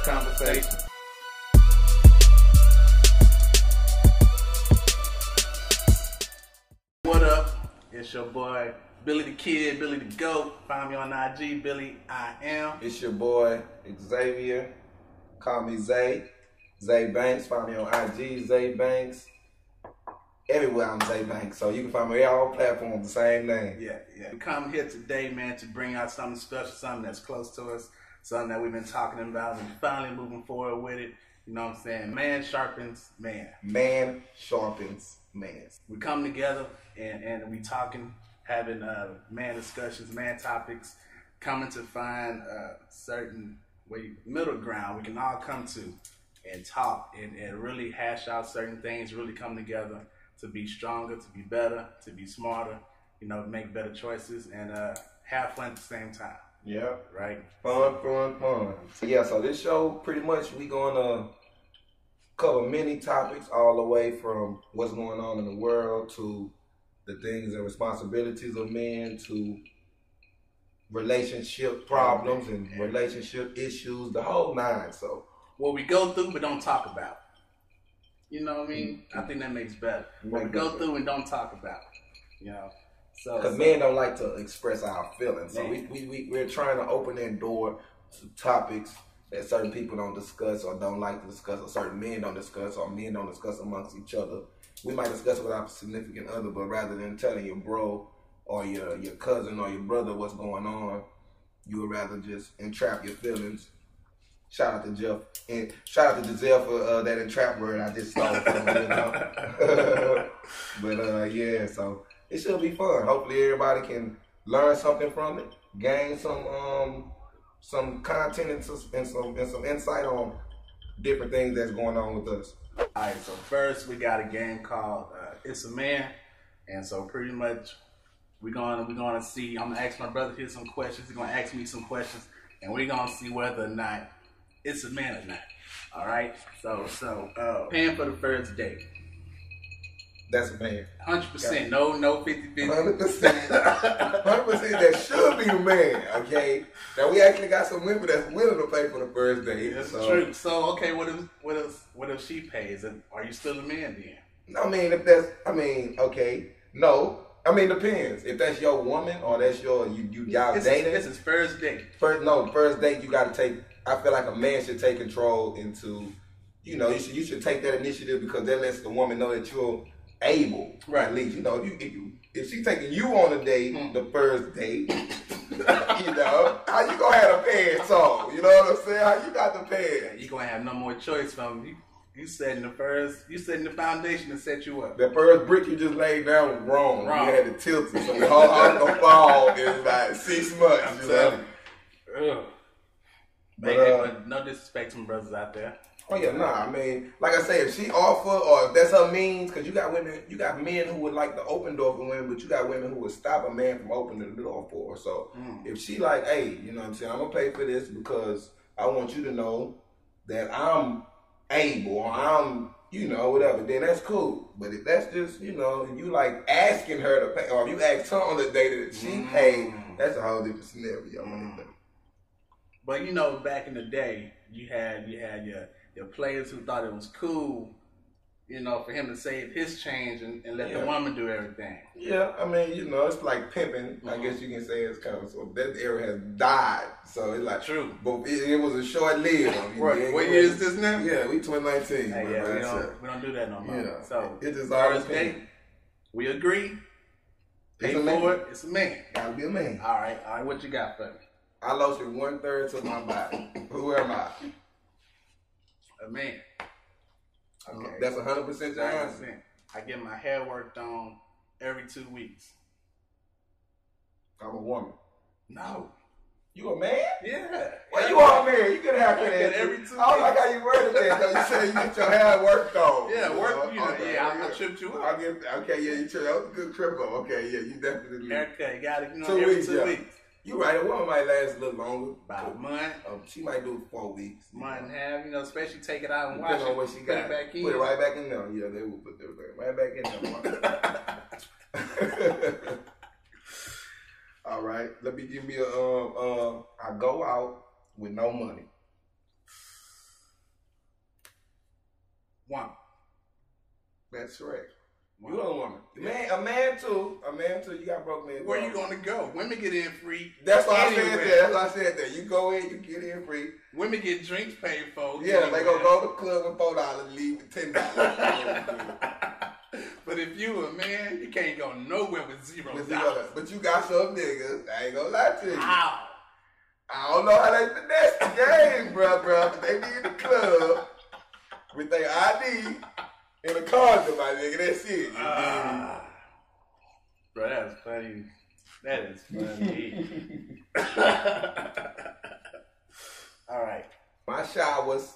First conversation. What up? It's your boy Billy the Kid, Billy the Goat. Find me on IG, Billy I am. It's your boy Xavier. Call me Zay. Zay Banks. Find me on IG, Zay Banks. Everywhere I'm Zay Banks. So you can find me on all platforms, the same name. Yeah, yeah. We come here today, man, to bring out something special, something that's close to us, something that we've been talking about and finally moving forward with it. You know what I'm saying? Man sharpens man. Man sharpens man. We come together and, and we talking, having uh, man discussions, man topics, coming to find uh, certain way, middle ground we can all come to and talk and, and really hash out certain things, really come together to be stronger, to be better, to be smarter, you know, make better choices and uh, have fun at the same time, Yep. right? Fun, fun, fun. Yeah, so this show pretty much we gonna cover many topics all the way from what's going on in the world to the things and responsibilities of men to relationship problems and relationship issues, the whole nine. So What we go through but don't talk about. You know what I mean? Mm-hmm. I think that makes better. What we go through and don't talk about. You know? So, because men don't like to express our feelings, so we, we, we we're trying to open that door to topics that certain people don't discuss or don't like to discuss, or certain men don't discuss, or men don't discuss amongst each other. We might discuss it with our significant other, but rather than telling your bro or your your cousin or your brother what's going on, you would rather just entrap your feelings. Shout out to Jeff and shout out to Giselle for uh, that entrap word I just stole from. You know? but uh, yeah, so it should be fun. Hopefully, everybody can learn something from it, gain some um some content and some and some, and some insight on different things that's going on with us. All right, so first we got a game called uh, "It's a Man," and so pretty much we're gonna we're gonna see. I'm gonna ask my brother here some questions. He's gonna ask me some questions, and we're gonna see whether or not it's a man or not. All right. So so uh, paying for the first date, That's a man. hundred percent. No no 50 Hundred percent. Hundred percent. That should be the man. Okay. Now we actually got some women that's willing to pay for the first date. That's so. true. So okay, what if what if what if she pays? And Are you still a man then? I mean, if that's, I mean, okay, no. I mean, depends. If that's your woman or that's your you you y'all dating. is, this is first date. First, no, first date you got to take. I feel like a man should take control into, you know, you should you should take that initiative because that lets the woman know that you're able. Right. At least you know if you if you if she taking you on a date, Mm. the first date, you know, how you gonna have the pants on? You know what I'm saying? How you got the pants? You gonna have no more choice from you. You setting the first. You setting the foundation to set you up. The first brick you just laid down was wrong. Wrong. You had to tilt it, so the whole house gonna fall in like six months. I'm you know? Ugh. But, uh, no disrespect to brothers out there. Oh yeah, nah. I mean, like I say, if she offer or if that's her means, because you got women, you got men who would like to open the door for women, but you got women who would stop a man from opening the door for her. So Mm. if she like, hey, you know what I'm saying, I'm gonna pay for this because I want you to know that I'm able or I'm, you know, whatever, then that's cool. But if that's just, you know, if you like asking her to pay, or if you ask her on the day that she Mm. paid, that's a whole different scenario. Mm. But you know, back in the day, you had you had your your players who thought it was cool, you know, for him to save his change and, and let Yeah. the woman do everything. Yeah, I mean, you know, it's like pimping. I Mhm. guess you can say it's kind of so that era has died. So it's like, True. but it, it was a short lived. Right. What year is this now? Yeah, we 2019. Hey, yeah, we don't we don't do that no more. Yeah. So It just all we agree. Pay It's a for man. it. It's a man. Gotta be a man. All right, all right. What you got for me? I lost it one third to my body. Who am I? A man. Okay. That's 100 percent your answer. 100%. I get my hair worked on every two weeks. I'm a woman. No. You a man? Yeah. Well, you are a man. You get a haircut I every two I don't like how you worded that. though. You said you get your hair worked on. Yeah, work. You know, Okay, yeah, I, I tripped you I get okay. Yeah, you tripped. That was a good trip up. Okay, yeah, you definitely. You got it. You know, Two every weeks, two yeah. weeks. You're right. A woman might last a little longer. About a month. Um, she might do it four weeks. Month and a half, you know, especially take it out and Depending wash it. what she put got. It back in. Put it right back in there. Yeah, they will put it right back in there. All right. Let me give me a, um, um I go out with no money. One. That's right. You a woman. Man, a man too. A man too. You got broke man. Where you gonna go? Women get in free. That's why I said that. That's why I said that. You go in, you get in free. Women get drinks paid for. Yeah, anywhere. they gonna go to the club with four dollars, leave with ten dollars. but if you a man, you can't go nowhere with zero dollars. But you got some niggas. I ain't gonna lie to you. How? I don't know how they finesse the game, bro, bro. But they be in the club with their ID in a condom, my nigga. That's it. Uh, bro, that's funny. That is funny. All right. My showers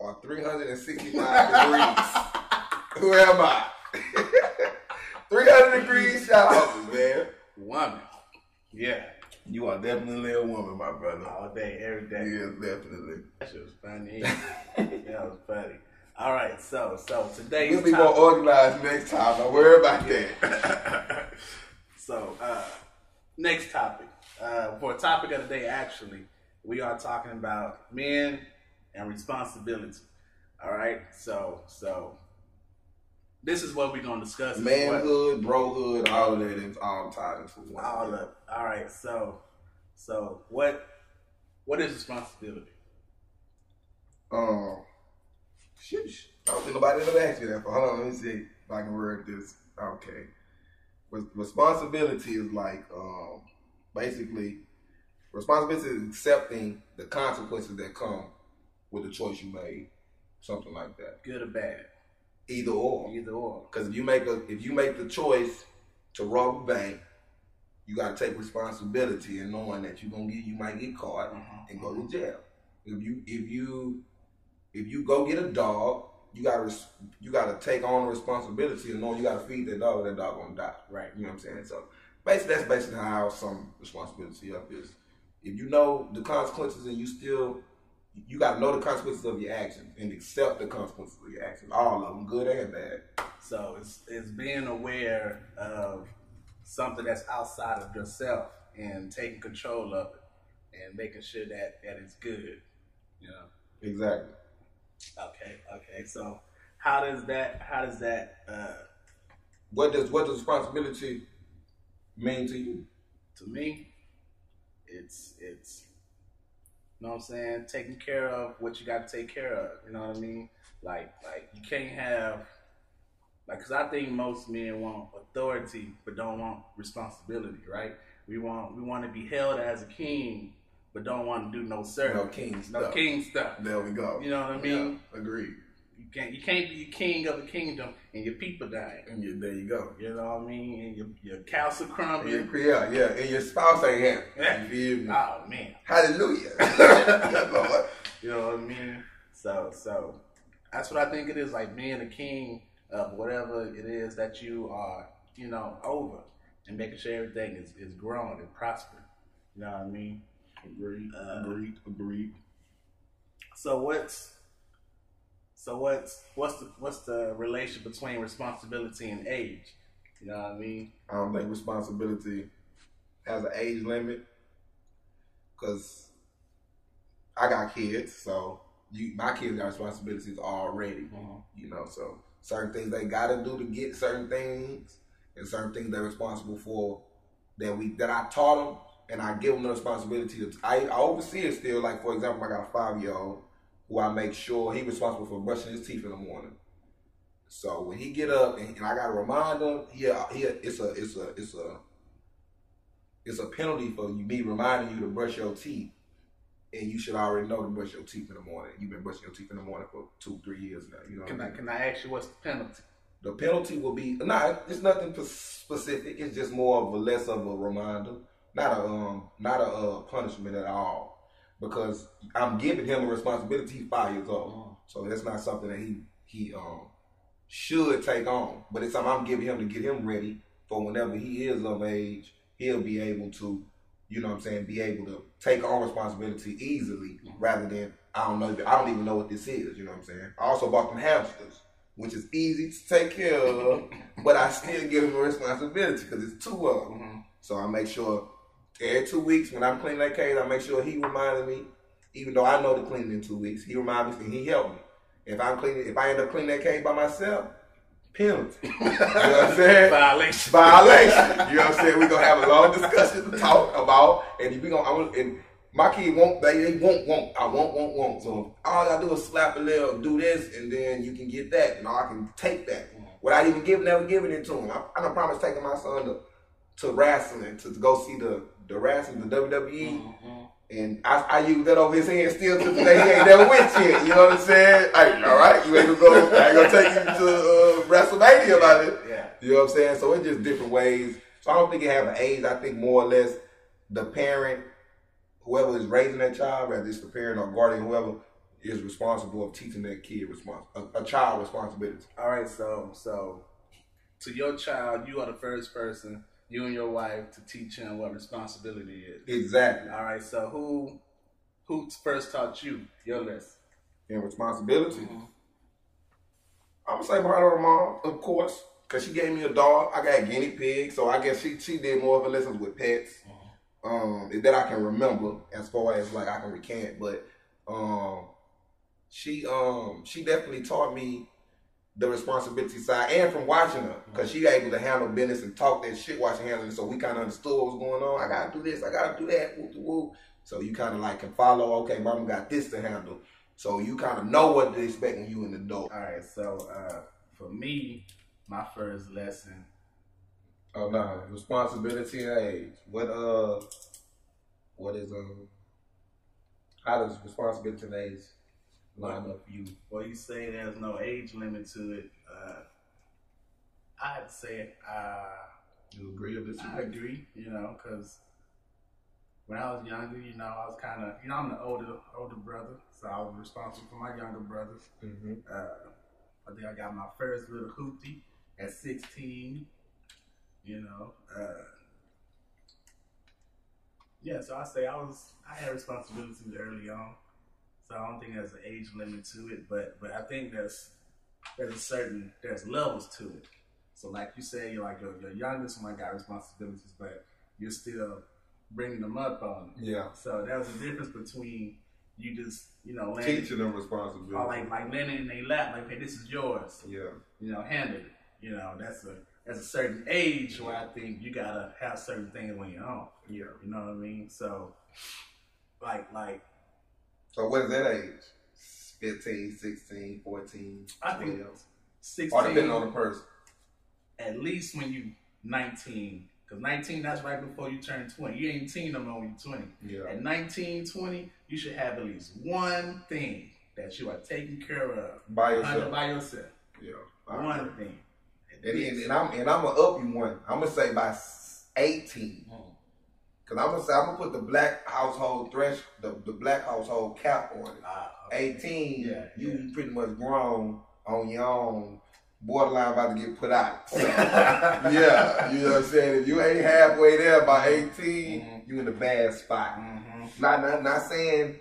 are 365 degrees. Who am I? 300 degrees showers, man. Woman. Yeah. You are definitely a woman, my brother. All day, every day. Yes, definitely. That shit was funny. that was funny. All right, so so today we'll be more organized next time. Don't worry about that. so uh, next topic uh, for a topic of the day, actually, we are talking about men and responsibility. All right, so so this is what we're gonna discuss. Manhood, brohood, all of that is all tied into one. All of all right. So so what what is responsibility? Um Sheesh. I don't think nobody ever asked you that. But Hold on, let me see if I can word this. Okay. Responsibility is like um, basically responsibility is accepting the consequences that come with the choice you made. Something like that. Good or bad. Either or. Either or. Because if you make a if you make the choice to rob a bank, you gotta take responsibility and knowing that you're gonna get you might get caught uh-huh. and go to jail. If you if you if you go get a dog, you gotta you gotta take on the responsibility and know you gotta feed that dog. That dog gonna die. Right. You know what I'm saying? So basically, that's basically how some responsibility up is. If you know the consequences and you still you got to know the consequences of your actions and accept the consequences of your actions, all of them, good and bad. So it's it's being aware of something that's outside of yourself and taking control of it and making sure that that it's good. You know. Exactly. Okay, okay. So how does that how does that uh what does what does responsibility mean to you? To me, it's it's you know what I'm saying, taking care of what you got to take care of. You know what I mean? Like like you can't have like because I think most men want authority but don't want responsibility, right? We want we want to be held as a king but don't want to do no service. No king stuff. No king stuff. There we go. You know what I mean? Yeah, agreed. You can't you can't be a king of a kingdom and your people dying. And you, there you go. You know what I mean? And your your castle crumbling. Yeah, yeah, and your spouse ain't happy. Yeah. You feel me? Oh man. Hallelujah. you know what I mean? So so that's what I think it is like being a king of whatever it is that you are, you know, over and making sure everything is, is growing and prospering. You know what I mean? Agreed. Uh, agreed. Agreed. So what's so what's what's the what's the relation between responsibility and age? You know what I mean? I don't think responsibility has an age limit because I got kids, so you my kids got responsibilities already. Mm-hmm. You know, so certain things they got to do to get certain things, and certain things they're responsible for that we that I taught them and I give them the responsibility to. I, I oversee it still. Like for example, I got a five year old who I make sure he's responsible for brushing his teeth in the morning. So when he get up and, and I got to remind him, yeah, he, it's a it's a it's a it's a penalty for you me reminding you to brush your teeth. And you should already know to brush your teeth in the morning. You've been brushing your teeth in the morning for two, three years now. You know. Can I, mean? can I ask you what's the penalty? The penalty will be nah. It's nothing specific. It's just more of a less of a reminder not a um not a uh, punishment at all because I'm giving him a responsibility. He's five years old, mm-hmm. so that's not something that he he um should take on. But it's something I'm giving him to get him ready for whenever he is of age. He'll be able to, you know, what I'm saying, be able to take on responsibility easily mm-hmm. rather than I don't know. I don't even know what this is. You know what I'm saying? I also bought them hamsters which is easy to take care of, but I still give him a responsibility because it's two of them. Mm-hmm. So I make sure every two weeks when I'm cleaning that cage, I make sure he reminded me, even though I know to clean it in two weeks, he reminded me and he helped me. If I'm cleaning, if I end up cleaning that cage by myself, penalty. you know what I'm saying? Violation. Violation. You know what I'm saying? We're gonna have a long discussion to talk about, and we gonna. I'm, and my kid won't. They, they won't want. I won't Won't. Won't. So all I do is slap a little, do this, and then you can get that, and I can take that without even giving, never giving it to him. I, I don't promise taking my son to to wrestling to, to go see the the wrestling, the WWE. Mm-hmm. And I, I use that over his hand still to today. He ain't never went yet. You know what I'm saying? Hey, all right, you ain't gonna go. I ain't gonna take you to uh, WrestleMania about it. Yeah. You know what I'm saying? So it's just different ways. So I don't think it have an age. I think more or less the parent, whoever is raising that child, whether it's the parent or guardian, whoever is responsible of teaching that kid respons- a, a child responsibility. All right, so so to your child, you are the first person, you and your wife, to teach him what responsibility is. Exactly. All right, so who who first taught you your lesson? And responsibility. I'm gonna say my her mom, of course, because she gave me a dog. I got a guinea pig, so I guess she she did more of her lessons with pets. Um, that I can remember as far as like I can recant, but um, she um she definitely taught me the responsibility side, and from watching her, because she able to handle business and talk that shit while she handling it, so we kind of understood what was going on. I gotta do this, I gotta do that, whoop, whoop, whoop. So you kind of like can follow. Okay, mama got this to handle, so you kind of know what to expect when you in the door. All right, so uh, for me, my first lesson. Oh no, responsibility and age. What uh, what is um, how does responsibility and age line up you? Well, you say there's no age limit to it. Uh, I'd say uh, You agree or I agree. You know, because when I was younger, you know, I was kind of, you know, I'm the older older brother, so I was responsible for my younger brothers. Mm-hmm. Uh, I think I got my first little hoopty at 16. You know, uh, yeah. So I say I was I had responsibilities early on, so I don't think there's an age limit to it. But but I think there's there's a certain there's levels to it. So like you say, you're like your, your youngest one got responsibilities, but you're still bringing them up on. it. Yeah, So there's a difference between you just you know laying teaching them responsibility. or like like laying it in their lap, like, hey, this is yours. yeah, You know, handle it. You know, that's a that's a certain age where I think you gotta have certain things when you're on. yeah. You know what I mean? So, like like So what is that age? 15, 16, 14, I think 12? Or depending on the person. at least when you nineteen, because nineteen that's right before you turn twenty. You ain't teen no more when you're twenty. Yeah. At 19, 20, you should have at least one thing that you are taking care of By yourself. by yourself. Yeah. I One thing. And, and, and I'm and I'm gonna up you one. I'm gonna say by 18. Mm. Cause I'm gonna say I'm gonna put the black household thresh the, the black household cap on it. Ah, okay. 18, Yeah, you pretty much grown on your own, borderline about to get put out. yeah, you know what I'm saying? If you ain't halfway there by 18, Mhm. you in a bad spot. Mhm. Not, not not saying.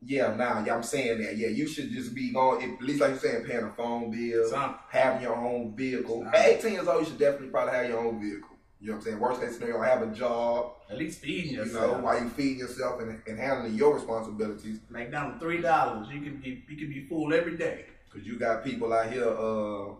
Yeah, nah, yeah, I'm saying that. Yeah, you should just be going. At least like you're saying, paying a phone bill, Something. having your own vehicle. Something. At 18 years old, you should definitely probably have your own vehicle. You know what I'm saying? Worst case scenario, I have a job. At least feeding You yourself. know, while you feeding yourself and, and handling your responsibilities. Make down three dollars. You can be you can be full every day. Cause you got people out here, uh,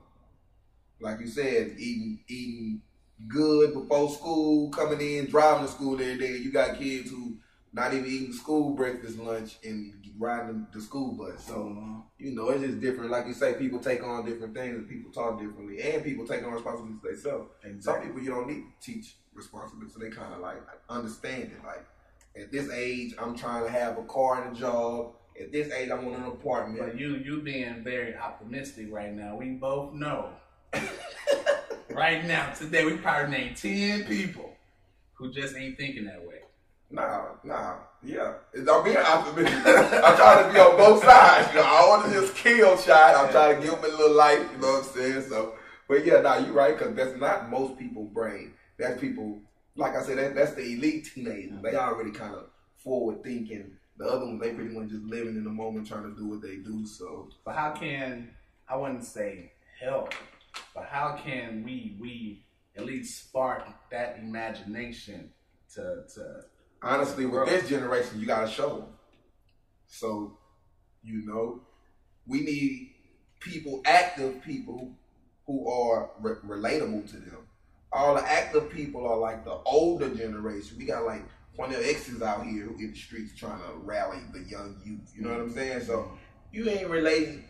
like you said, eating eating good before school, coming in, driving to school every day. You got kids who not even eating school breakfast, lunch, and riding the school bus. So Mhm. you know, it's just different. Like you say, people take on different things, and people talk differently, and people take on responsibilities themselves. And some people you don't need to teach responsibility, so they kind of like understand it. Like at this age, I'm trying to have a car and a job. At this age, I want an apartment. But you you being very optimistic right now. We both know. right now, today, we probably named ten people who just ain't thinking that way. Nah, nah, yeah. I'm being optimistic. I'm trying to be on both sides. You know, I want to just kill shot. I'm trying to give him a little life. You know what I'm saying? So, but yeah, nah, you're right because that's not most people's brain. That's people. Like I said, that, that's the elite teenagers. They already kind of forward thinking. The other ones, they pretty much just living in the moment, trying to do what they do. So, But how can I wouldn't say help, but how can we we at least spark that imagination to to honestly, with Bro. this generation, you got to show them. So, you know, we need people, active people who are re- relatable to them. All the active people are like the older generation. We got like one of the exes out here who in the streets trying to rally the young youth. You know what I'm saying? So you ain't relating.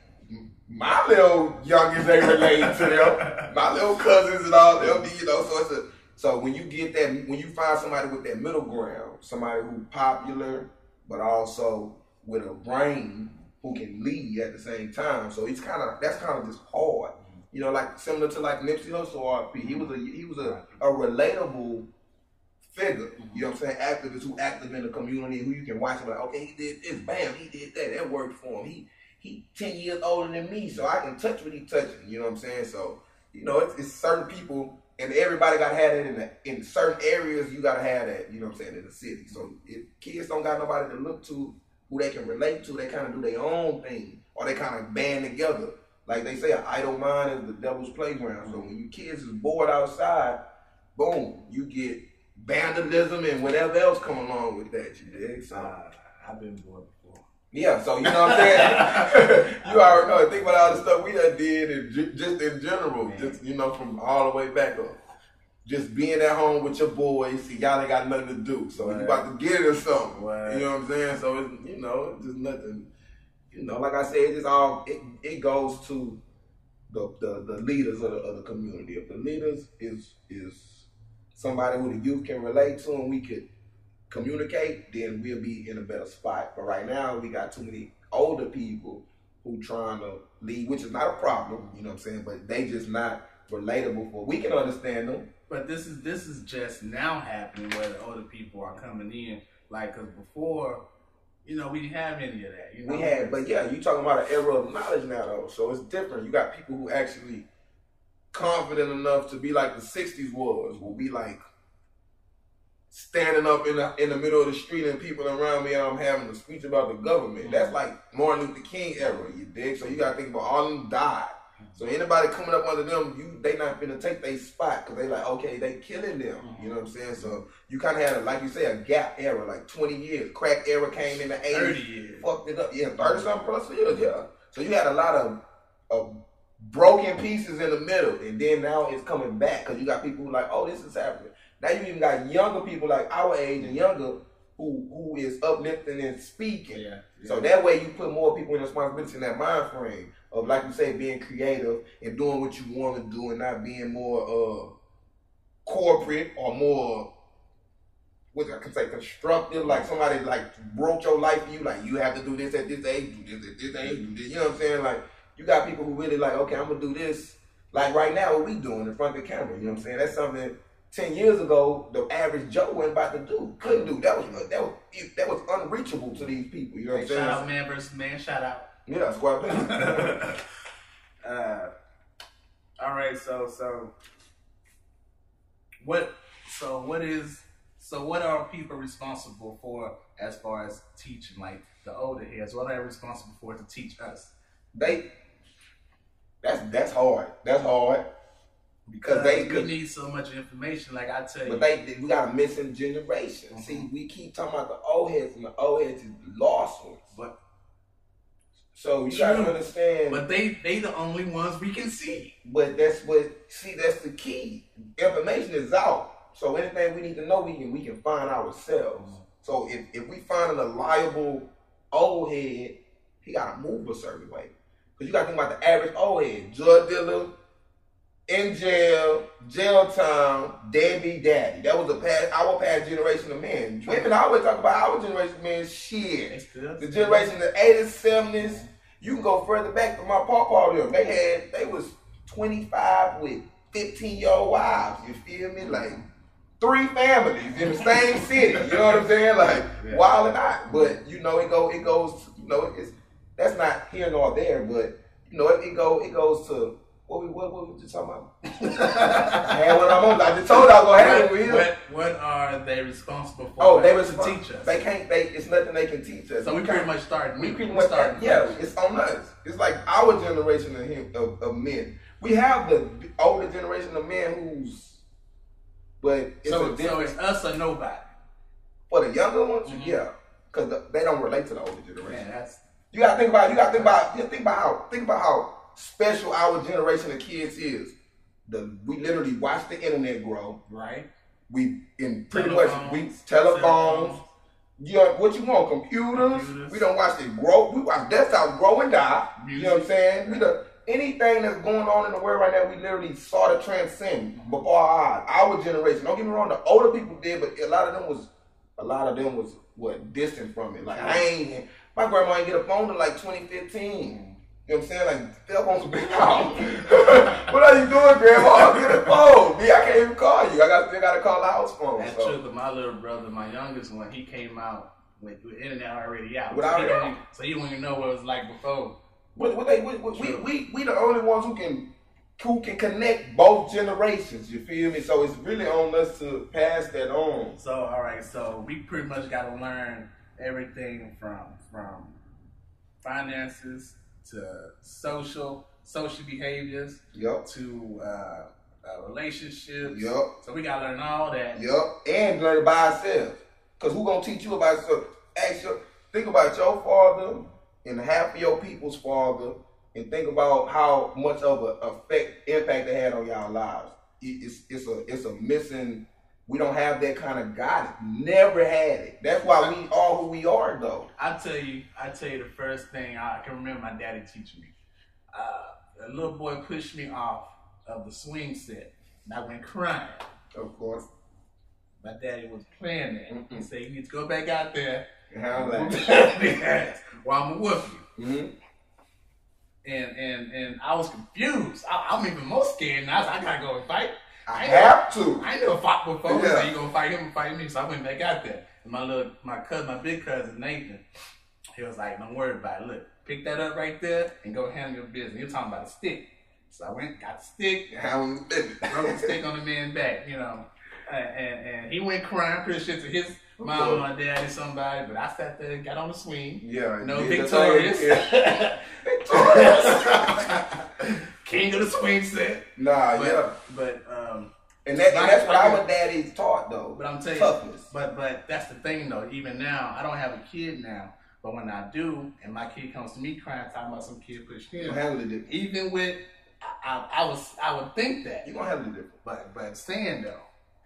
My little youngest ain't relating to them. My little cousins and all them, you know. So it's a so when you get that, when you find somebody with that middle ground, somebody who's popular but also with a brain who can lead at the same time. So it's kind of that's kind of just hard, you know, like similar to like Nipsey Hussle RP. He was a he was a, a relatable figure. Mm-hmm. You know what I'm saying? Activist who active in the community, who you can watch and like, okay, he did this, bam, he did that. That worked for him. He he ten years older than me, so I can touch what he touching. You know what I'm saying? So you know, it's, it's certain people, and everybody got to have that in the, in certain areas. You got to have that. You know what I'm saying in the city. So if kids don't got nobody to look to who they can relate to, they kind of do their own thing, or they kind of band together. Like they say, an idle mind is the devil's playground. So when you kids is bored outside, boom, you get vandalism and whatever else come along with that. You dig? So Uh, I've been bored. Yeah, so you know what I'm saying? you already know. Think about all the stuff we done did, and just in general, Man. just you know, from all the way back up. Just being at home with your boys, see y'all ain't got nothing to do, so you Right. about to get into something. Right. You know what I'm saying? So it's you know, it's just nothing. You know, like I said, it's all it, it goes to the, the the leaders of the, of the community. If the leaders is is somebody who the youth can relate to, and we could communicate, then we'll be in a better spot. But right now, we got too many older people who trying to lead, which is not a problem, you know what I'm saying? But they just not relatable for. We can understand them. But this is this is just now happening where the older people are coming in. Like, cause before, you know, we didn't have any of that. You know, We had, but yeah, you talking about an era of knowledge now, though. So it's different. You got people who actually confident enough to be like the '60s was, will be like standing up in the in the middle of the street and people around me, and I'm having a speech about the government. Mm-hmm. That's like Martin Luther King era, you dig? So you got to think about all of them died. So anybody coming up under them, you they not gonna take their spot because they like okay, they killing them. You mm-hmm. know what I'm saying? So you kind of had a, like you say a gap era, like 20 years. Crack era came in the 80s thirty years. fucked it up. Yeah, thirty something plus years. Yeah. So you had a lot of, of broken pieces in the middle, and then now it's coming back because you got people who like, oh, this is happening. Now you even got younger people like our age and younger who who is uplifting and speaking. Yeah. So that way you put more people in responsibility in that mind frame of like you say being creative and doing what you want to do and not being more uh corporate or more what I can say constructive. Like somebody like wrote your life for you, like you have to do this at this age, do this at this age, do this. You know what I'm saying? Like you got people who really like, okay, I'm gonna do this. Like right now, what we doing in front of the camera. You know what I'm saying? That's something. Ten years ago, the average Joe wasn't about to do, couldn't do. That was that was that was unreachable to these people. You know what I'm saying? shout out man versus man. Shout out. Yeah, squad uh, all right, so so what? So what is? So what are people responsible for as far as teaching? Like the older heads, what are they responsible for to teach us? they that's that's hard. That's hard. Because they could- need so much information. Like I tell you, But they we got a missing generation. Mhm. See, we keep talking about the old heads and the old heads is the lost ones. but So you gotta understand but they they the only ones we can see. But that's what see that's the key. Information is out. So anything we need to know we can we can find ourselves. So if, if we find a reliable old head, he gotta move a certain way. Cause you gotta think about the average old head. Drug dealer, in jail, jail time, deadbeat daddy. That was the past our past generation of men. Women I always talk about our generation of men shit. The generation of the 80s, 70s, you can go further back to my papa them. They had they was 25 with 15 year old wives. You feel me? Like three families in the same city. You know what I'm saying? Like Yeah. wild and not. But you know it go it goes you know it's that's not here nor there, but you know it, it go it goes to what we what, what we just talking about? Had one I'm on. I just told you I was gonna it with what, you. what, what are they responsible for? Oh, they to was teach us. They can't. They it's nothing they can teach us. so we can't- pretty much started. we pretty much started. yeah, it's on us. It's like our generation of him of, of men. We have the older generation of men who's, but it's So, a so it's us or nobody. for the younger ones. Mhm. Yeah, because they don't relate to the older generation. Man, that's You gotta think about. You gotta think about. You think about how. Think about how special our generation of kids is. the we literally watched the internet grow. Right. We in pretty Telephones, much we telephones. Yeah, what you want? Computers. Computers. We don't watch it grow. We watch desktop grow and die. You know what I'm saying? We the anything that's going on in the world right now, we literally saw the transcend before our eyes. Our generation. Don't get me wrong, the older people did, but a lot of them was a lot of them was what distant from it. Like I ain't my grandma ain't get a phone till like 2015. You know what I'm saying? Like, cell phones a big house. what are you doing, grandma? Get a phone. Me, I can't even call you. I got still gotta call the house phone. That's so. true, but my little brother, my youngest one, he came out with, with internet already out. Without so, he it don't even, so he don't even know what it was like before. What, what they, what, we, we, we the only ones who can who can connect both generations. You feel me? So it's really on us to pass that on. So all right, so we pretty much got to learn everything from from finances to social social behaviors Yup. to uh, uh, relationships. Yup. So we got to learn all that. Yup. And learn it by ourselves. Cause who gonna teach you about yourself? Ask your think about your father and half of your people's father, and think about how much of an effect impact they had on y'all lives. It's it's a it's a missing. We don't have that kind of guidance. Never had it. That's why we are who we are, though. I tell you, I tell you the first thing I can remember my daddy teaching me. Uh, a little boy pushed me off of the swing set, and I went crying. Of course. My daddy was playing there. He Mm-mm. said, "You need to go back out there, How that? that ass, I'm gonna whoop you." hmm And and and I was confused. I, I'm even more scared now. So I gotta go and fight. I have to. I never fought before. Yeah. So you gonna fight him and fight me? So I went back out there. And my little, my cousin, my big cousin Nathan, he was like, "Don't worry about it. Look, pick that up right there and go handle your business." You're talking about a stick. So I went, got the stick, How we did throw the stick on the man's back, you know. And, and, and he went crying, pretty sure to his mom or daddy, somebody. But I sat there and got on the swing. Yeah. No victorious. Yeah. Victorious. King of the swing set. nah, But, yeah. but um, And, that, and that's what our daddies taught, though. But I'm telling you, but but that's the thing though. Even now, I don't have a kid now, but when I do, and my kid comes to me crying, talking about some kid pushed him, gonna handle it even with, I, I, I was I would think that, You gonna handle it different. but but saying though,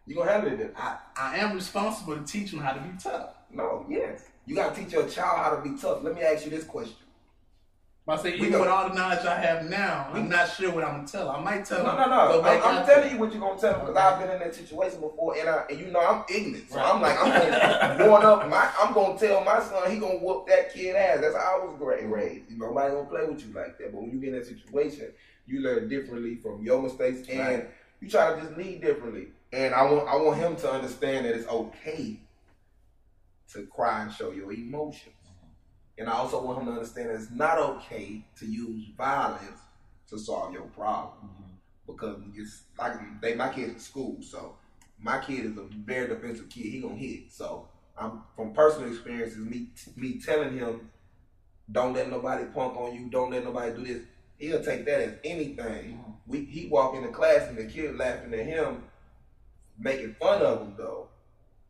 You gonna handle it different. I, I am responsible to teach him how to be tough. No, yes. You gotta teach your child how to be tough. Let me ask you this question. I say, even with all the knowledge I have now, I'm not sure what I'm gonna tell. I might tell No, him. no, no. I'm, I'm telling you what you're gonna tell because Okay. I've been in that situation before, and I, and you know I'm ignorant, so Right. I'm like I'm gonna growing up. My, I'm gonna tell my son he gonna whoop that kid ass. That's how I was raised. You know, nobody gonna play with you like that. But when you get in that situation, you learn differently from your mistakes, and Right. you try to just lead differently. And I want I want him to understand that it's okay to cry and show your emotions. And I also want him to understand that it's not okay to use violence to solve your problem. Mm-hmm. Because it's like they my kid's in school, so my kid is a very defensive kid. He gonna hit. So I'm from personal experiences, me me telling him, don't let nobody punk on you, don't let nobody do this. He'll take that as anything. Mm-hmm. We he walk into class and the kid laughing at him, making fun of him though,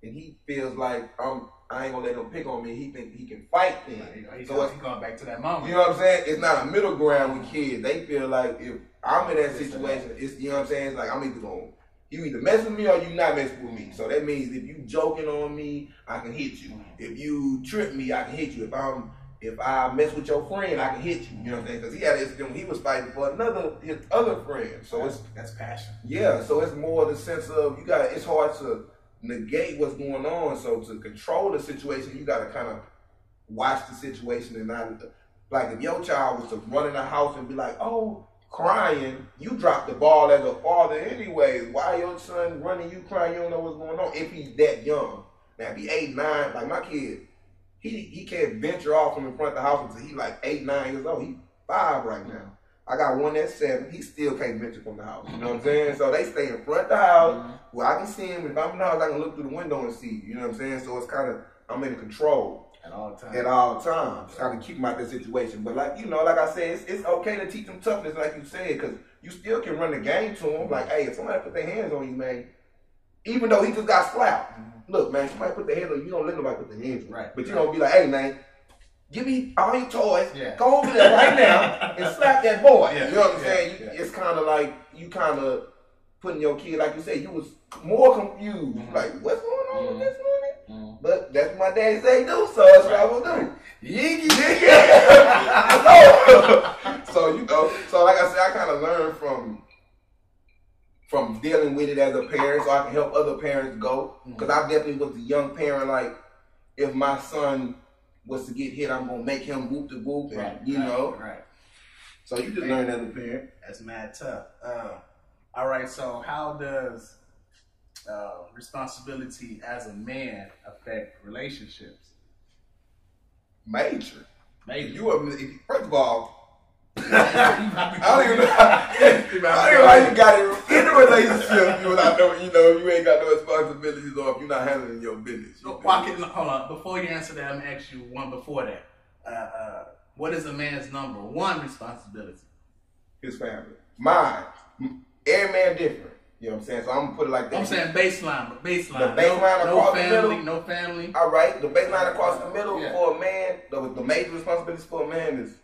and he feels like I'm I ain't gonna let him pick on me. He think he can fight then. You he's, So it's he's going back to that moment. you know what I'm saying? It's not a middle ground with kids. They feel like if I'm in that situation, it's you know what I'm saying. It's like I'm either gonna you either mess with me or you not mess with me. So that means if you joking on me, I can hit you. Mm-hmm. If you trip me, I can hit you. If I'm if I mess with your friend, I can hit you. You know what I'm saying? Because he had an incident when he was fighting for another his other friend. So it's that's passion. yeah, so it's more the sense of you got. It's hard to negate what's going on. So to control the situation, you got to kind of watch the situation and not like if your child was to run in the house and be like, "Oh, crying," you drop the ball as a father anyways. Why your son running, you crying? You don't know what's going on. If he's that young, now if he eight, nine, like my kid, he he can't venture off from in front of the house until he like eight, nine years old. He five right now. I got one that's seven. He still can't venture from the house. You know what I'm saying? So they stay in front of the house mm-hmm. where I can see him. If I'm in the house, I can look through the window and see. You know what I'm saying? So it's kind of I'm in control At all times. at all times, trying to keep him out that situation. But like you know, like I said, it's, it's okay to teach them toughness, like you said, because you still can run the game to them. Like, hey, if somebody put their hands on you, man, even though he just got slapped, mm-hmm. look, man, somebody put their hands on you, you don't let nobody put their hands on you. Right. But you don't be like, hey, man. Give me all your toys. Yeah. Go over there right now and slap that boy. Yeah, You know what I'm saying? You. It's kind of like you kind of putting your kid, like you said, you was more confused. Mm-hmm. Like, what's going on mm-hmm. with this money? Mm-hmm. But that's what my daddy say do, so that's what I will do. Yiggy, so, so you know, so like I said, I kind of learned from from dealing with it as a parent, so I can help other parents go. Because mm-hmm. I definitely was a young parent. Like, if my son was to get hit, I'm gonna make him whoop the whoop, and right, you right, know, right. So you just learn as a parent. That's mad tough. Uh, all right, so how does uh, responsibility as a man affect relationships? Major. Major. You are first of all. I don't even know. How, I don't even know how you got it in a relationship. You not know, you know, you ain't got no responsibilities, or if you're not handling your business. You no, well, can, hold on. Before you answer that, I'm gonna ask you one before that. Uh, uh, what is a man's number one responsibility? His family. Mine. Every man different. You know what I'm saying? So I'm gonna put it like that. I'm saying baseline, baseline. The baseline no, across no family, the middle. No family. All right. The baseline across the middle yeah. for a man, the, the major responsibility for a man is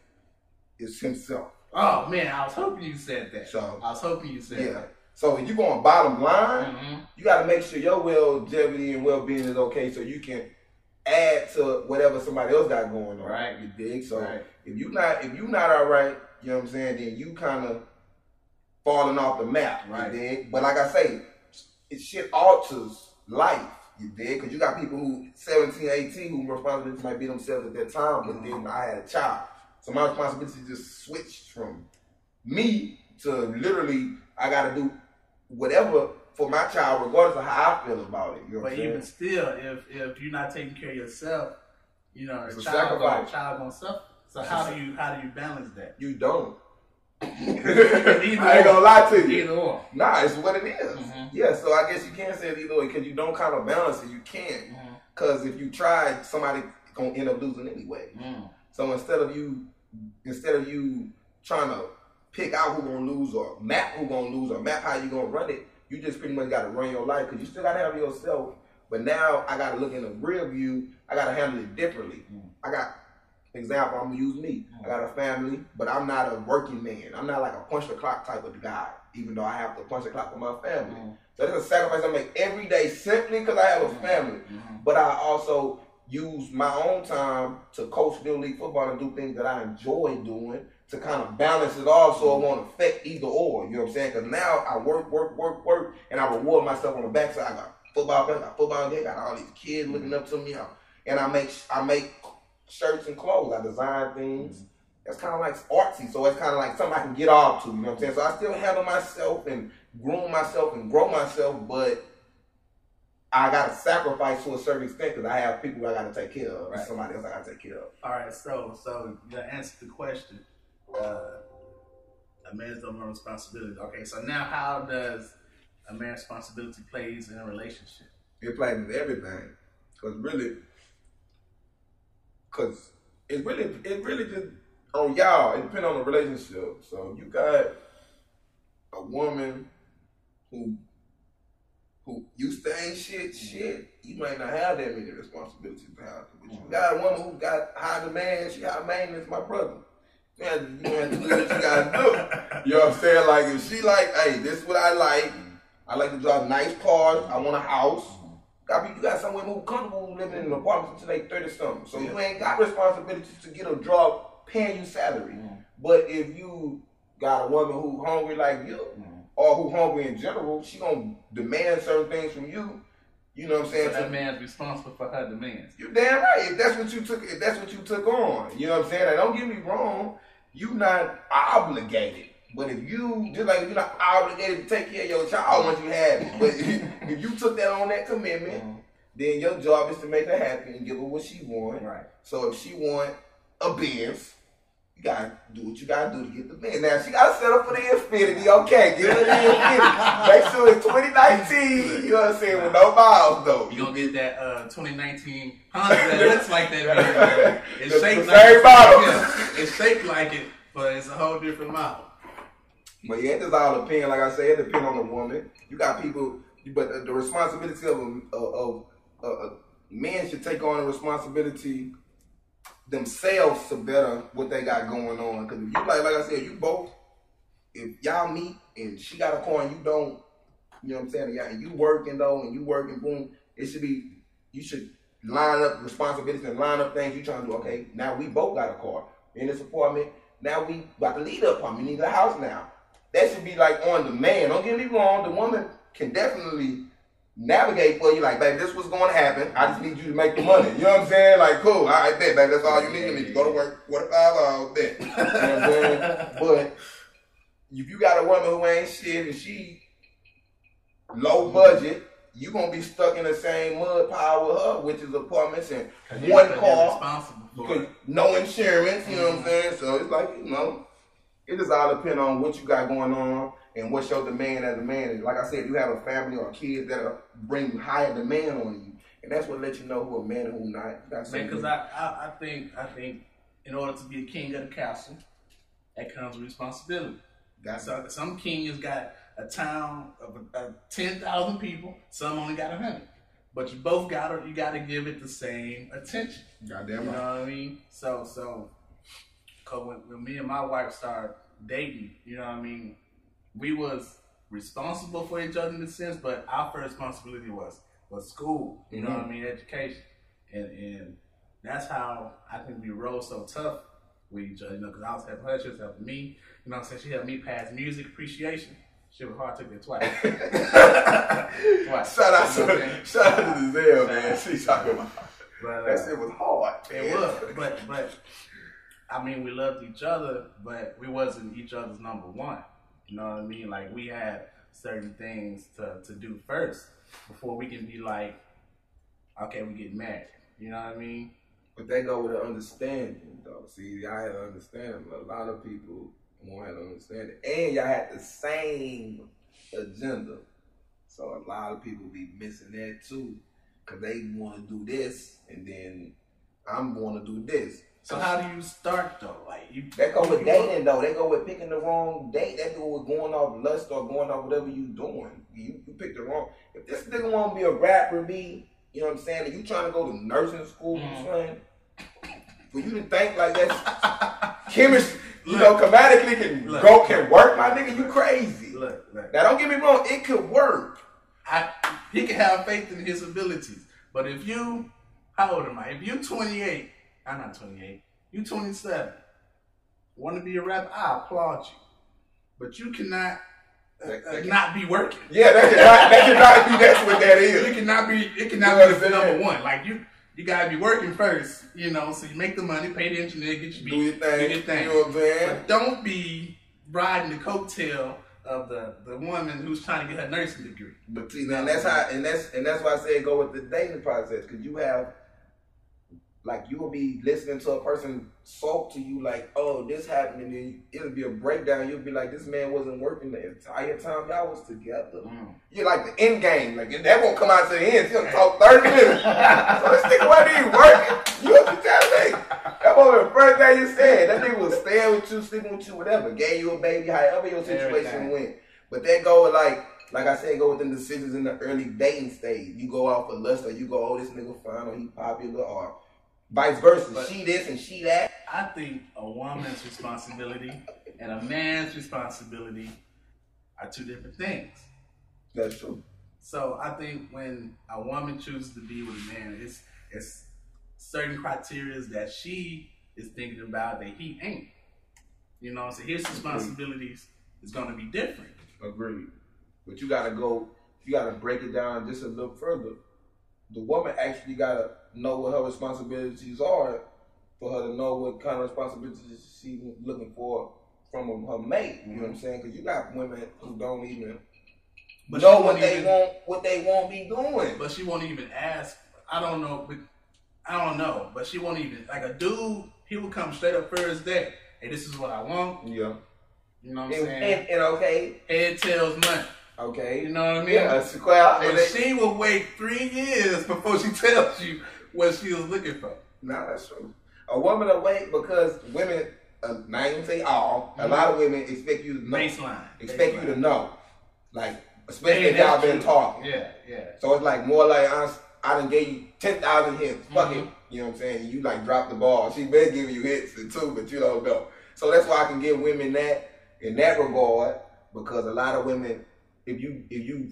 is himself. Oh man, I was hoping you said that. So I was hoping you said yeah. that. So if you're going bottom line, mm-hmm. you got to make sure your well longevity and well being is okay, so you can add to whatever somebody else got going on. Right. You dig? So right. if you not if you not all right, you know what I'm saying, then you kind of falling off the map. Right. You dig? But like I say, it shit alters life. You dig? Because you got people who 17, 18 who responsibility might be themselves at that time, but mm-hmm. then I had a child. So my responsibility just switched from me to literally I got to do whatever for my child, regardless of how I feel about it. You know but even still, if if you're not taking care of yourself, you know, a child, gonna, child gonna suffer. So how do you how do you balance that? You don't. I ain't gonna lie to you. Either or. Nah, it's what it is. Mm-hmm. Yeah, so I guess you can't say it either way because you don't kind of balance it. You can't. Because mm-hmm. if you try, somebody gonna end up losing anyway. Mm. So instead of you, instead of you trying to pick out who gonna lose or map who gonna lose or map how you gonna run it, you just pretty much got to run your life because you still got to have yourself. But now I got to look in the rear view. I got to handle it differently. Mm. I got example. I'm gonna use me. Mm. I got a family, but I'm not a working man. I'm not like a punch the clock type of guy. Even though I have to punch the clock for my family. Mm. So it's a sacrifice I make every day simply because I have a mm-hmm. family. Mm-hmm. But I also use my own time to coach little league football and do things that I enjoy doing to kind of balance it all so it mm-hmm. won't affect either or. You know what I'm saying? Because now I work, work, work, work, and I reward myself on the backside. I got football, I got football game, I got all these kids looking up to me, and I make I make shirts and clothes. I design things. Mm-hmm. It's kind of like artsy, so it's kind of like something I can get off to. You know what I'm saying? So I still handle myself and groom myself and grow myself, but I got to sacrifice to a certain extent because I have people I got to take care of. Right. Somebody else I got to take care of. All right. So, so to answer the question, uh, a man's number responsibility. Okay, so now how does a man's responsibility plays in a relationship? It plays in everything, cause really, cause it really, it really just on y'all. It depends on the relationship. So you got a woman who who used to ain't shit, shit, you might not have that many responsibilities now. But you got a woman who got high demand, she high maintenance, my brother. You have, to, you have to do what you gotta do. You know what I'm saying? Like if she like, hey, this is what I like. I like to drive nice cars. I want a house. Got you got somewhere more comfortable living in an apartment until they thirty something. So you ain't got responsibilities to get a job paying you salary. Mm. But if you got a woman who hungry like you, mm. Or who hungry in general, she gonna demand certain things from you. You know what I'm saying? So that man's responsible for her demands. You're damn right. If that's what you took, if that's what you took on, you know what I'm saying. Now, don't get me wrong you not obligated. But if you just like you're not obligated to take care of your child once you have it, but if you took that on that commitment, mm-hmm. then your job is to make her happy and give her what she want. Right. So if she want a Benz, you gotta do what you gotta do to get the man. Now she gotta set up for the Infiniti. Okay, her the Infiniti. Make sure it's 2019. You know what I'm saying? With no miles though. You gonna get that uh, 2019 Honda that looks like that. man. It's the, shaped the like same model. Yeah, it's shaped like it, but it's a whole different model. But yeah, it just all depends. Like I said, it depends on the woman. You got people, but the responsibility of of, of uh, men should take on the responsibility themselves to better what they got going on. Because if you like, like I said, you both, if y'all meet and she got a car and you don't, You know what I'm saying? Yeah, and you working though, and you working, boom. It should be. You should line up responsibilities and line up things you trying to do. Okay, now we both got a car in this apartment. Now we about to leave the apartment. Need a house now. That should be like on demand. Don't get me wrong. The woman can definitely navigate for you. Like, baby, this was going to happen. I just need you to make the money. You know what I'm saying? Like, cool. All right, bet, baby. That's all you need. You need to go to work. What if I uh, bet? You know what I'm saying? But if you got a woman who ain't shit and she low budget, you gonna be stuck in the same mud pile with her, which is apartments and one car, no insurance. You know what I'm saying? So it's like you know, it just all depend on what you got going on and what's your demand as a man. And like I said, you have a family or kids that are bring higher demand on you, and that's what lets you know who a man and who not. Because I, I, I think I think in order to be a king of the castle, that comes with responsibility. Got so, some king has got a town of uh, ten thousand people. Some only got a hundred. But you both got to you got to give it the same attention. Goddamn it. You know what I mean? So so, cause when, when me and my wife started dating, you know what I mean, we was responsible for each other in a sense, but our first responsibility was was school. You mm-hmm. know what I mm-hmm. mean, education, and and that's how I think we roll so tough with each other. You know, because I was helping her, she was helping me. You know what I'm saying? She helped me pass music appreciation. She was hard. Took it twice. twice. Shout out to shout out to the Giselle, man. She's talking about but, uh, that shit was hard. It was, but but I mean, we loved each other, but we wasn't each other's number one. You know what I mean? Like we had certain things to to do first before we can be like, okay, we get married. You know what I mean? But they go with an understanding, though. See, I had to understand. A lot of people won't have to understand it. And y'all had the same agenda. So a lot of people be missing that too. Cause they want to do this and then I'm going to do this. So how do you start though? Like you They go with dating though. They go with picking the wrong date. They go with going off lust or going off whatever you doing. You, you pick the wrong. If this nigga want to be a rapper, be you know what I'm saying? If you trying to go to nursing school, mm. son, for you to think like that's chemistry you look, know, chematically can look, go can work, my nigga. You crazy. Look, look. Now don't get me wrong, it could work. I, he can have faith in his abilities. But if you, how old am I? If you 28, I'm not 28. You 27. Want to be a rapper? I applaud you. But you cannot uh, uh, not be working. Yeah, that cannot, that cannot be. That's what that is. It cannot be. It cannot you be the number one. Like you, you gotta be working first, you know, so you make the money, pay the engineer, get your beat, do your thing, do your thing. You know what I'm saying? But don't be riding the coattail of the, the woman who's trying to get her nursing degree. But see, now that's how, and that's and that's why I say go with the dating process because you have like you will be listening to a person talk to you like, oh, this happened, and then it'll be a breakdown. You'll be like, this man wasn't working the entire time y'all was together. Mm. You're like the end game. Like that won't come out to the end. He'll talk 30 minutes. so this nigga wasn't even working. You have to tell me. That was the first thing you said. That nigga was staying with you, sleeping with you, whatever. Gave you a baby, however your situation Everything. went. But that go like like I said, go with them decisions in the early dating stage. You go out for lust, or you go, oh, this nigga fine, or he popular, or Vice versa. But she this and she that. I think a woman's responsibility and a man's responsibility are two different things. That's true. So I think when a woman chooses to be with a man, it's it's certain criteria that she is thinking about that he ain't. You know, so his responsibilities is going to be different. Agreed. But you got to go. You got to break it down just a little further. The woman actually got to know what her responsibilities are for her to know what kind of responsibilities she's looking for from her mate. You know what I'm mm-hmm. saying? Because you got women who don't even but know what they even, want, what they won't be doing. But she won't even ask. I don't know. But I don't know. But she won't even like a dude. He will come straight up first day. Hey, this is what I want. Yeah. You know what I'm and, saying? And, and okay. Head tells money. Okay. You know what I mean? Yeah, square. And she will wait three years before she tells you what she was looking for. No, that's true. A woman will wait because women, uh, not even say all, mm-hmm. a lot of women expect you to know. Baseline. Expect Baseline. you to know. Like, especially if y'all been talking. Yeah, yeah. So it's like more like I, I done gave you 10,000 hits. Fuck mm-hmm. it. You know what I'm saying? You like drop the ball. She been giving you hits too, but you don't know. So that's why I can give women that in that regard because a lot of women if you if you've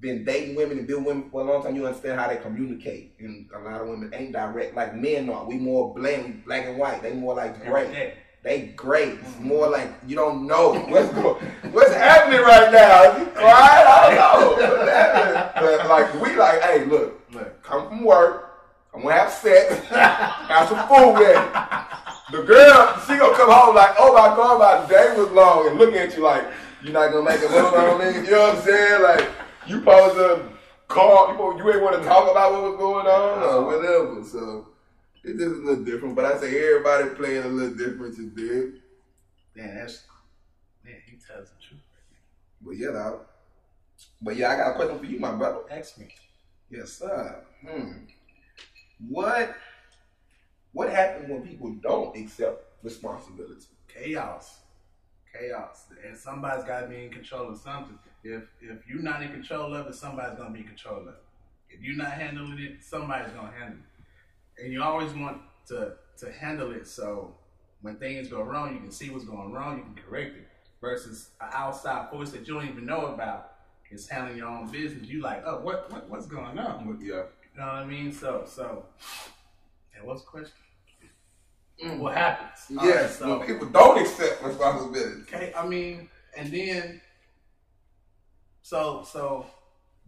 been dating women and been women for a long time, you understand how they communicate. And a lot of women ain't direct like men are. We more bland, black and white. They more like gray. They gray. It's mm-hmm. more like you don't know what's going, what's happening right now. Is he crying? I don't know. but like we like, hey, look, look, come from work. I'm gonna have sex, have some food ready. The girl, she gonna come home like, oh my god, my day was long, and looking at you like, you're not gonna make a move on me. You know what I'm saying? Like, you supposed to call, you, you ain't want to talk about what was going on or whatever. So it's just a little different. But I say everybody playing a little different today. Man, that's man, he tells the truth. But yeah, though. But yeah, I got a question for you, my brother. Ask me. Yes, sir. Hmm. What what happens when people don't accept responsibility? Chaos. Chaos. And somebody's gotta be in control of something. If if you're not in control of it, somebody's gonna be in control of it. If you're not handling it, somebody's gonna handle it. And you always want to to handle it so when things go wrong, you can see what's going wrong, you can correct it. Versus an outside force that you don't even know about is handling your own business. You like, oh, what, what what's going on? Yeah. You know what I mean? So so. And what's the question? Mm. What happens? Yes. Right, so, when people don't accept responsibility. Okay. I mean, and then so so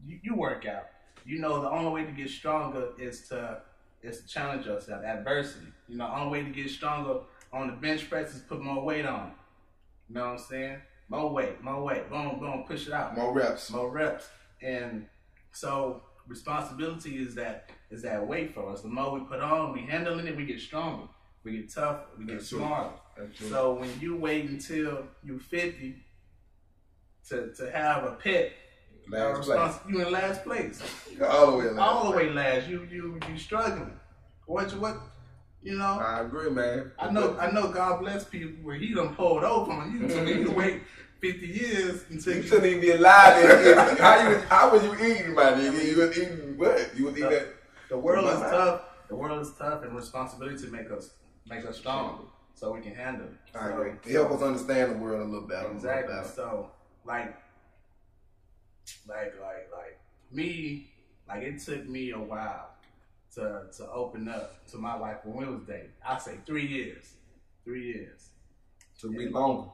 you, you work out. You know the only way to get stronger is to is to challenge yourself. Adversity. You know, only way to get stronger on the bench press is put more weight on. You know what I'm saying? More weight, more weight. Boom, boom, push it out. More reps. More reps. And so responsibility is that is that weight for us. The more we put on, we handling it, we get stronger. We get tougher, we get That's smarter. So when you wait until you're 50 to, to have a pet. Last place. You in last place. all the way last. All the way last. You you you struggling. What you what you know? I agree, man. I know I know God bless people where he done pulled over on you so you wait fifty years until you, you shouldn't even be alive. how you how was you eating, my nigga? You was eating what? You was eating the, the world is tough. The world is tough and responsibility to make us make us strong so we can handle it. I so, agree. It help us understand the world a little better. Exactly. Little better. So like, like, like, like me, like it took me a while to to open up to my wife when we was dating. I say three years, three years. Took me longer.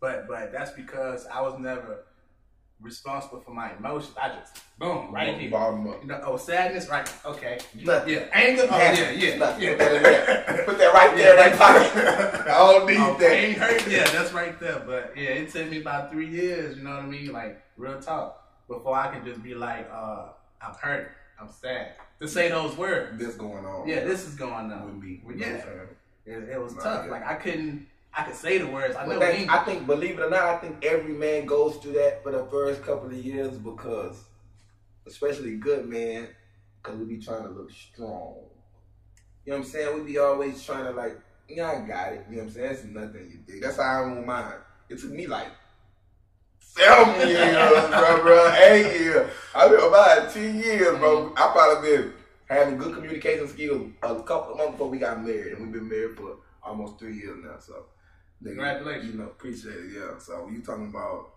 But but that's because I was never responsible for my emotions. I just boom right here. Bottom up. You know, oh sadness, right? Okay. Nothing. Yeah. Anger. Oh yeah, yeah. Nothing. Yeah. Put that, Put that right there, right pocket. I don't need oh, that. Pain hurt. Yeah, that's right there. But yeah, it took me about three years. You know what I mean? Like real talk before I could just be like, uh, I'm hurt. I'm sad. To say those words. This going on. Yeah, this is going on. With me. With yeah. It, it was tough. Like I couldn't I can say the words. I know. I think, believe it or not, I think every man goes through that for the first couple of years because, especially good men, because we be trying to look strong. You know what I'm saying? We be always trying to like, yeah, I got it. You know what I'm saying? That's nothing you think. That's how I'm on mine. It took me like seven years, bro, bro, eight years. I've been about ten years, bro. Mm-hmm. I probably been having good communication skills a couple of months before we got married, and we've been married for almost three years now. So Congratulations. You know, appreciate it. Yeah. So you talking about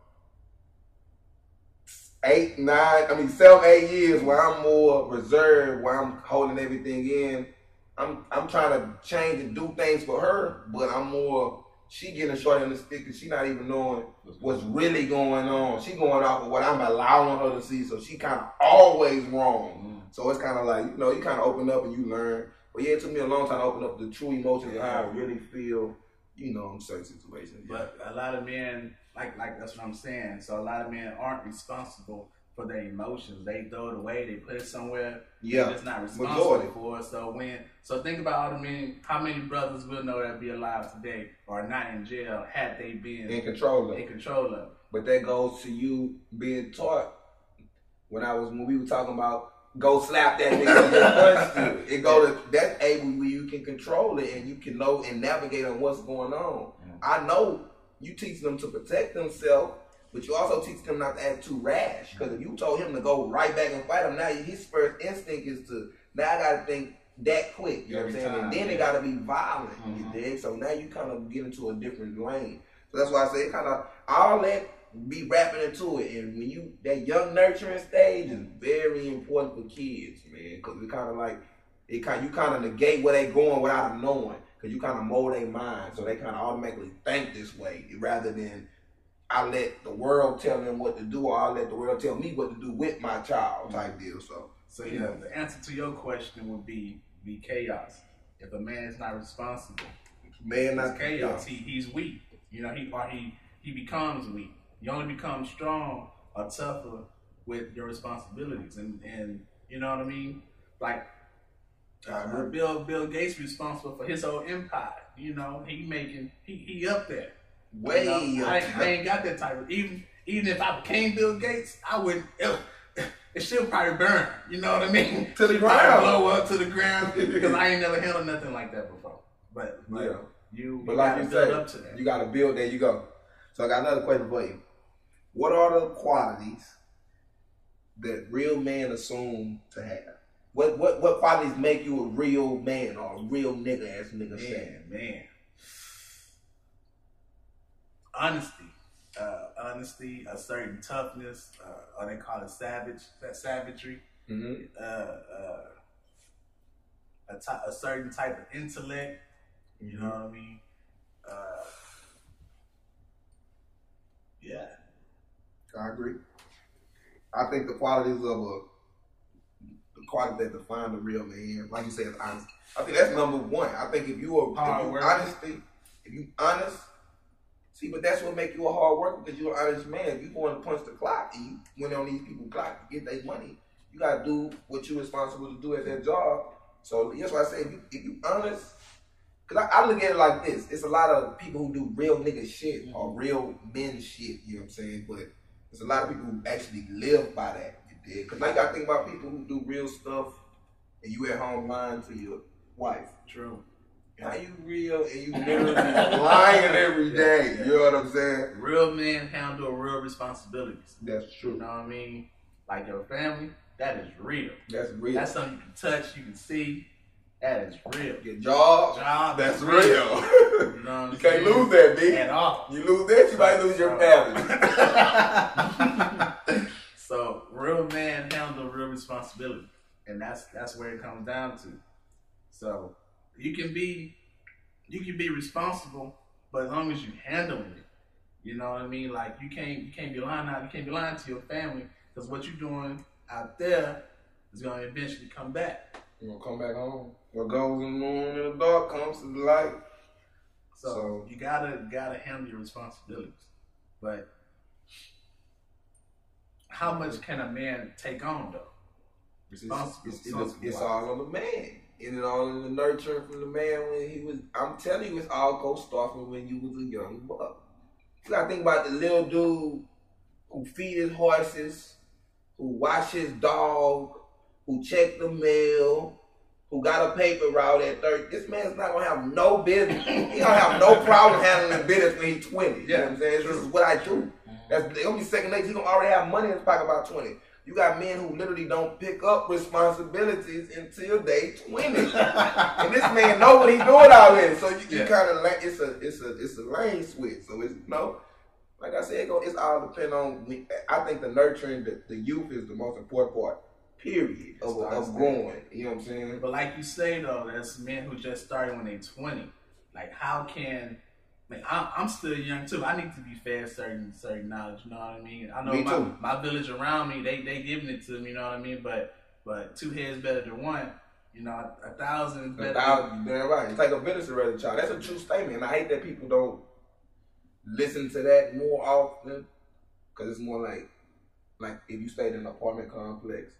eight, nine, I mean seven, eight years where I'm more reserved, where I'm holding everything in. I'm I'm trying to change and do things for her, but I'm more she getting short on the stick and she not even knowing what's really going on. She going off of what I'm allowing her to see, so she kind of always wrong. Mm-hmm. So it's kind of like you know you kind of open up and you learn. But yeah, it took me a long time to open up the true emotions yeah. of how I really feel you know, in certain situations. But a lot of men, like like that's what I'm saying. So a lot of men aren't responsible for their emotions. They throw it away. They put it somewhere. Yeah, it's not responsible Majority. for. So when so think about all the men. How many brothers will know that be alive today or not in jail had they been in control of in control of. But that goes to you being taught. When I was when we were talking about go slap that nigga It go to that's able where you can control it and you can know and navigate on what's going on. I know you teach them to protect themselves, but you also teach them not to act too rash. Because if you told him to go right back and fight him, now his first instinct is to now I gotta think that quick. You know what I'm saying? And then yeah. it gotta be violent. Mm-hmm. You dig? So now you kind of get into a different lane. So that's why I say kind of all that be rapping into it. And when you that young nurturing stage is very important for kids, man, because it kind of like it kind you kind of negate where they going without them knowing, because you kind of mold their mind, so they kind of automatically think this way rather than I let the world tell them what to do, or I let the world tell me what to do with my child type deal. So, so yeah, yeah. the answer to your question would be be chaos. If a man is not responsible, man not chaos. He he's weak. You know, he or he he becomes weak. You only become strong or tougher with your responsibilities, and and you know what I mean. Like uh, Bill Bill Gates responsible for his whole empire. You know, he making he he up there. Way you know, I, I, ain't got that type of even even if I became Bill Gates, I wouldn't. It, it should probably burn. You know what I mean? To the ground, blow up to the ground because I ain't never handled nothing like that before. But, but yeah, you, but like you said, you got to build. There you go. So I got another question for you. What are the qualities that real men assume to have? What what what qualities make you a real man or a real nigga, as nigga man, say? Man, honesty, uh, honesty, a certain toughness, uh, or they call it savage, that savagery. Mm-hmm. Uh, uh, a, t- a certain type of intellect. You mm-hmm. know what I mean? Uh, yeah. I agree. I think the qualities of a the quality that define the real man, like you said, is honesty. I think that's number one. I think if you are if you honesty, if you honest, see, but that's what make you a hard worker because you're an honest man. If you going to punch the clock and you went on these people's clock to get their money, you gotta do what you're responsible to do at that job. So that's why I say if you, if you honest, Cause I, I, look at it like this: it's a lot of people who do real nigga shit or real men shit. You know what I'm saying? But there's a lot of people who actually live by that. You did? Cause now you gotta think about people who do real stuff, and you at home lying to your wife. True. How you real and you literally lying every day. You know what I'm saying? Real men handle real responsibilities. That's true. You know what I mean? Like your family, that is real. That's real. That's something you can touch, you can see. That is real. Your job, job that's real. real. you, know you can't lose that, B. At all. You lose that, you might lose your family. so real man handle real responsibility. And that's that's where it comes down to. So you can be you can be responsible, but as long as you handling it. You know what I mean? Like you can't you can't be lying out, you can't be lying to your family because what you're doing out there is gonna eventually come back. You're gonna come back home. What goes in the room in the dark comes to the light. So, so you gotta gotta handle your responsibilities. But how much can a man take on though? Responsible, it's, it's, it's, all on the man. And it all in the nurturing from the man when he was I'm telling you it's all go starting when you was a young buck. You gotta think about the little dude who feed his horses, who wash his dog, who check the mail, who got a paper route at 30, this man's not gonna have no business. He gonna have no problem handling business when he's 20. You yeah. know what I'm saying? This is what I do. That's the only second nature. He gonna already have money in his pocket about 20. You got men who literally don't pick up responsibilities until they 20. and this man know what he doing out here. So you, you kind of like it's a it's a it's a lane switch. So it's you know, like I said, it's all depend on. I think the nurturing the, the youth is the most important part period of, of growing. You know what I'm saying? But like you say though, that's men who just started when they're 20. Like how can like I'm, I'm still young too. I need to be fed certain certain knowledge. You know what I mean? I know me my, my village around me, they they giving it to me. You know what I mean? But but two heads better than one. You know, a, a thousand better. A thousand, than, right. It's like a raise a child. That's a true statement. I hate that people don't listen to that more often because it's more like like if you stayed in an apartment complex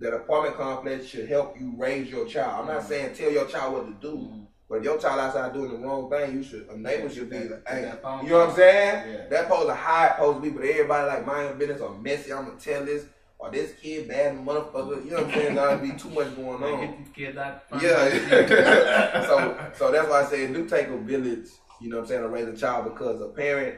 that apartment complex should help you raise your child. I'm not mm-hmm. saying tell your child what to do, mm-hmm. but if your child outside doing the wrong thing, you should a neighbor should be like, hey, you know what I'm saying? Yeah. That pose a high pose be, but everybody like mind business or messy. I'm gonna tell this. Or this kid bad motherfucker, you know what I'm saying? There'll be too much going on. Yeah. so so that's why I say it do take a village, you know what I'm saying, to raise a child because a parent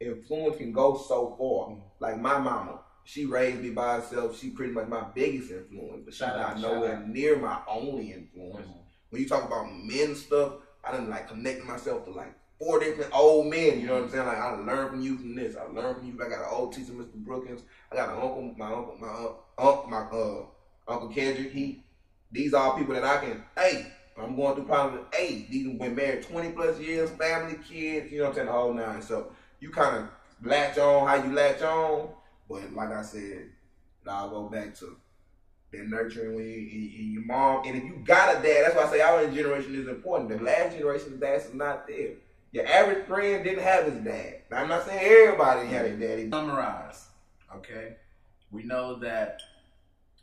influence can go so far. Mm. Like my mama, she raised me by herself. She pretty much my biggest influence, but she's not nowhere out. near my only influence. Mm-hmm. When you talk about men stuff, I didn't like connect myself to like four different old men. You know what I'm saying? Like I learned from you from this. I learned from you. I got an old teacher, Mr. Brookins. I got an uncle, my uncle, my uncle, my uh, Uncle Kendrick. He, these are people that I can. Hey, I'm going through problems. Hey, these been married 20 plus years, family, kids. You know what I'm saying? The whole nine. So you kind of latch on how you latch on. But like I said, I'll go back to that nurturing when you, you, your mom. And if you got a dad, that's why I say our generation is important. The last generation's dads is not there. Your average friend didn't have his dad. Now, I'm not saying everybody had a daddy. Summarize, okay? We know that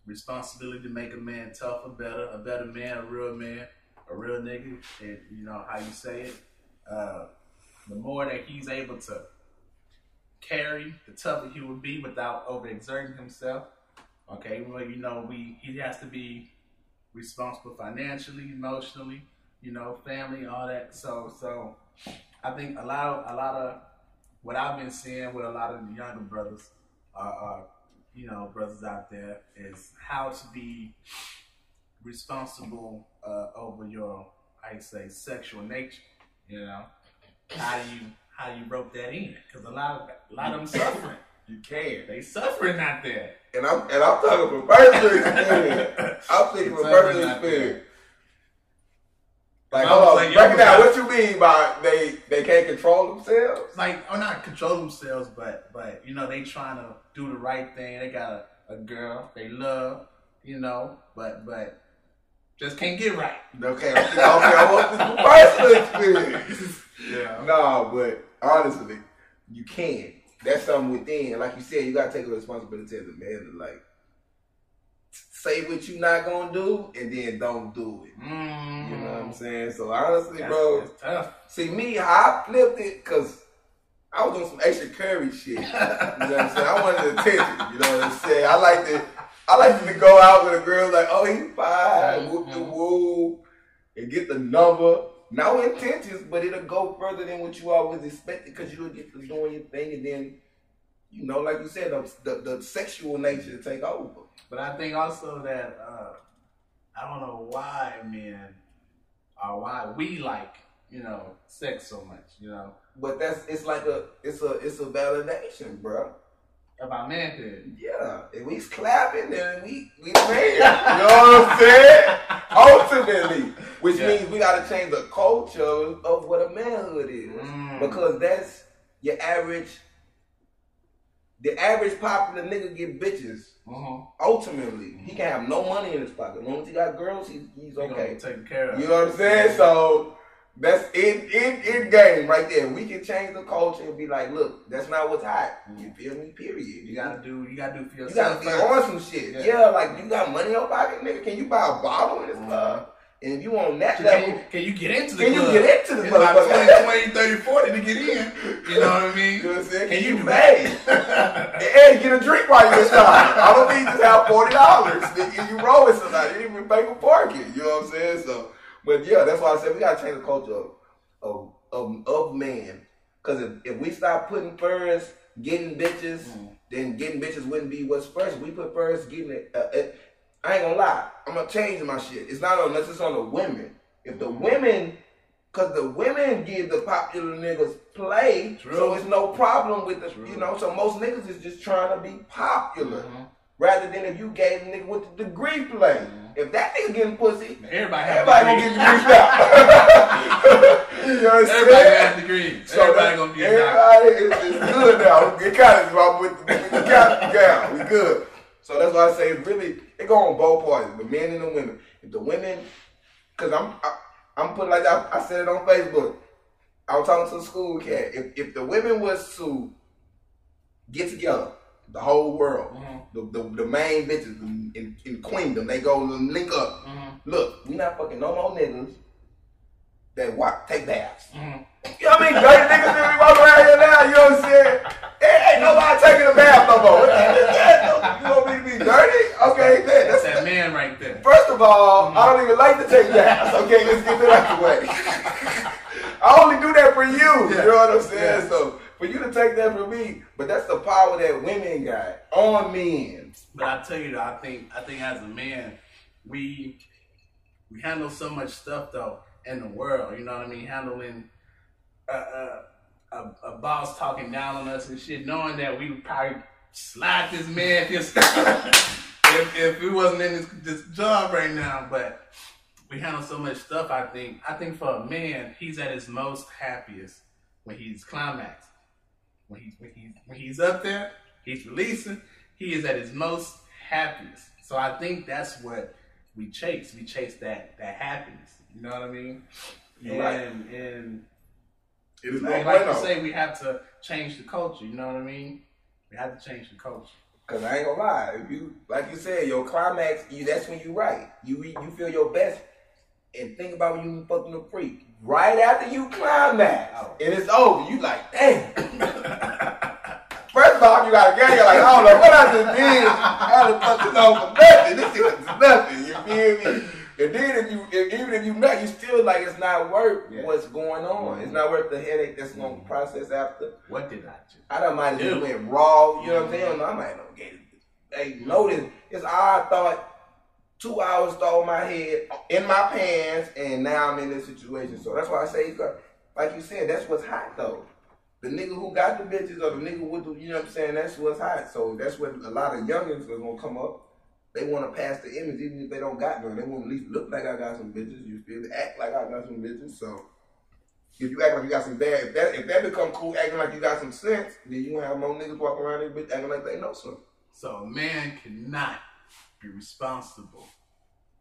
responsibility to make a man tougher, better, a better man, a real man, a real nigga, and you know how you say it. Uh, the more that he's able to carry, the tougher he would be without overexerting himself. Okay, well, you know, we he has to be responsible financially, emotionally, you know, family, all that. So, so I think a lot of a lot of what I've been seeing with a lot of the younger brothers are, are you know brothers out there is how to be responsible uh, over your I say sexual nature. You know, how do you how you rope that in? Because a lot of a lot of them suffering. You can. They suffering out there. And I'm and I'm talking from personal experience. I'm speaking from personal experience. Like, hold on, like, break it down. What you mean by they they can't control themselves? Like, or not control themselves, but but you know they trying to do the right thing. They got a, a girl they love, you know, but but just can't get right. Okay, okay, okay. I want this personal experience. Yeah. No, but honestly, you can. That's something within. Like you said, you gotta take a responsibility as a man to like say what you not gonna do and then don't do it. Mm. You know what I'm saying? So honestly, that's, bro, that's see me, I flipped it, cause I was doing some extra curry shit. you know what I'm saying? I wanted attention. You know what I'm saying? I like to, I like to go out with a girl like, oh, he's fine, mm-hmm. whoop the woo, and get the number. No intentions, but it'll go further than what you always expected because you'll get to doing your thing and then, you know, like you said, the, the, the sexual nature to take over. But I think also that uh, I don't know why men or why we like you know sex so much. You know. But that's it's like a it's a it's a validation, bro. About manhood. Yeah. If we clapping, then we we man. you know what I'm saying? Ultimately, which yeah. means we got to change the culture of what a manhood is, mm. because that's your average the average popular nigga get bitches. Uh-huh. Ultimately, he can have no money in his pocket. As long as he got girls, he, he's okay. Taken care of. You know what I'm saying? So that's in in in game right there. We can change the culture and be like, look, that's not what's hot. You feel me? Period. You gotta do. You gotta do for yourself. You gotta be on some shit. Yeah. yeah. like you got money in your pocket, nigga. Can you buy a bottle in this mm-hmm. club? And if you want that can level, you, can you get into the can club? you get into the club? About 20, 20, 30, 40 to get in. You know what I mean? You know what I'm saying? Can, can you, you pay? and get a drink while you're inside. I don't need to have forty dollars. You roll with somebody, you didn't even pay for parking. You know what I'm saying? So, but yeah, that's why I said we gotta change the culture of of of, of man. Because if, if we stop putting first getting bitches, mm. then getting bitches wouldn't be what's first. We put first getting it. Uh, it I ain't gonna lie. I'm gonna change my shit. It's not unless it's on the women. If the women, cause the women give the popular niggas play, True. so it's no problem with the, True. you know. So most niggas is just trying to be popular, mm-hmm. rather than if you gave a nigga with the degree play. Mm-hmm. If that nigga getting pussy, everybody, everybody gonna get degrees out. you know what I'm everybody has degrees. So everybody gonna get everybody is, is good now. Get kind of with the, with the gown. We good. So that's why I say really it go on both parties, the men and the women. If the women, cause I'm I, I'm putting like I, I said it on Facebook. I was talking to the school cat. If if the women was to get together, the whole world, mm-hmm. the, the, the main bitches in, in Queendom, they go and link up. Mm-hmm. Look, we not fucking no more niggas that walk take baths. Mm-hmm. You know what I mean? Dirty niggas that we walk around here now. You know what I'm saying? Ain't, ain't nobody taking a bath no more. You want me to be dirty? Okay, then. That's, that man right there. First of all, mm-hmm. I don't even like to take baths. Okay, let's get that out the way. I only do that for you. Yeah. You know what I'm saying? Yeah. So for you to take that from me, but that's the power that women got on men. But I tell you, though, I think I think as a man, we we handle so much stuff though in the world. You know what I mean? Handling a, a, a, a boss talking down on us and shit, knowing that we would probably slide this man just if, if we wasn't in this, this job right now. But we handle so much stuff. I think. I think for a man, he's at his most happiest when he's climaxed. When he's when he's when he's up there, he's releasing. He is at his most happiest. So I think that's what we chase. We chase that that happiness. You know what I mean? You're and right. and It is like, like you say, we have to change the culture. You know what I mean? We have to change the culture. Cause I ain't gonna lie, if you like you said, your climax, you that's when you right. You you feel your best, and think about when you fucking a freak. Right after you climax, Oh. and it's over, you like, damn. First off, you got a gang, you're like, I don't know what I just did. I fucked this over for nothing. This is nothing. You feel me? And then if you, if, even if you nut, you still like it's not worth Yeah. what's going on. It's mm-hmm. not worth the headache that's gonna mm-hmm. process after. What did I do? I don't mind it went raw, you know what I'm mm-hmm. saying? No, I might not get it. Hey, notice, it's all I thought two hours stole my head in my pants, and now I'm in this situation. So that's why I say, like you said, that's what's hot though. The nigga who got the bitches or the nigga with the, you know what I'm saying? That's what's hot. So that's what a lot of youngins are gonna come up. They want to pass the image, even if they don't got none. They want to at least look like I got some bitches. You feel me? Act like I got some bitches. So if you act like you got some bad, if that if that become cool, acting like you got some sense, then you have more niggas walking around this bitch acting like they know something. So a man cannot be responsible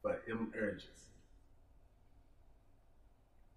for him urges.